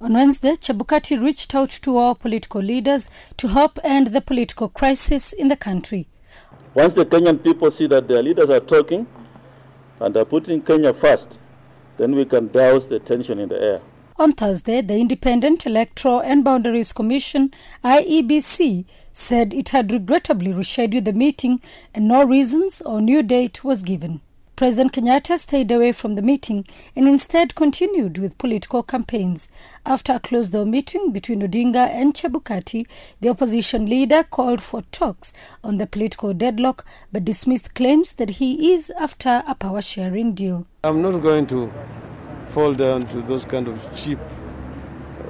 On Wednesday, Chebukati reached out to all political leaders to help end the political crisis in the country. Once the Kenyan people see that their leaders are talking and are putting Kenya first, then we can douse the tension in the air. On Thursday, the Independent Electoral and Boundaries Commission, IEBC, said it had regrettably rescheduled the meeting and no reasons or new date was given. President Kenyatta stayed away from the meeting and instead continued with political campaigns. After a closed door meeting between Odinga and Chebukati, the opposition leader called for talks on the political deadlock but dismissed claims that he is after a power sharing deal. I'm not going to fall down to those kind of cheap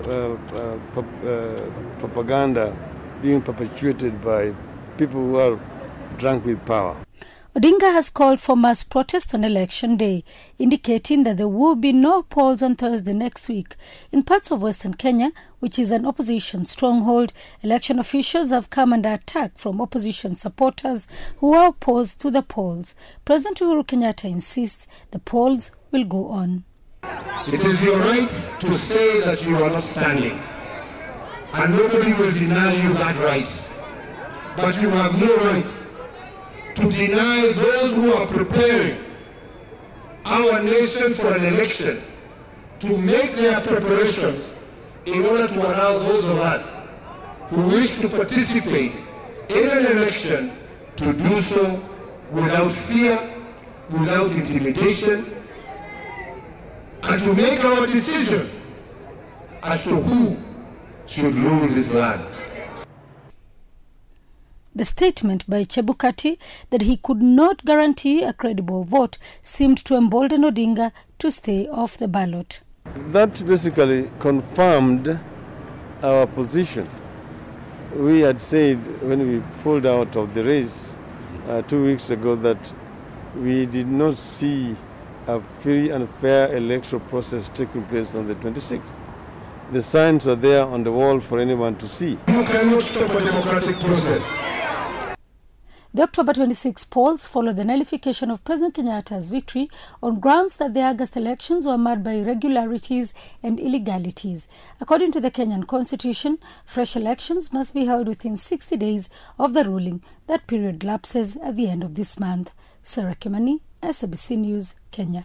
uh, uh, uh, propaganda being perpetuated by people who are drunk with power. Odinga has called for mass protest on election day, indicating that there will be no polls on Thursday next week. In parts of Western Kenya, which is an opposition stronghold, election officials have come under attack from opposition supporters who are opposed to the polls. President Uhuru Kenyatta insists the polls will go on. It is your right to say that you are not standing, and nobody will deny you that right. But you have no right to deny those who are preparing our nation for an election to make their preparations in order to allow those of us who wish to participate in an election to do so without fear, without intimidation, and to make our decision as to who should rule this land. The statement by Chebukati that he could not guarantee a credible vote seemed to embolden Odinga to stay off the ballot. That basically confirmed our position. We had said when we pulled out of the race uh, two weeks ago that we did not see a free and fair electoral process taking place on the 26th. The signs were there on the wall for anyone to see. You cannot stop a democratic process. The October 26 polls followed the nullification of President Kenyatta's victory on grounds that the August elections were marred by irregularities and illegalities. According to the Kenyan constitution, fresh elections must be held within 60 days of the ruling. That period lapses at the end of this month. Sarah Kimani, SABC News, Kenya.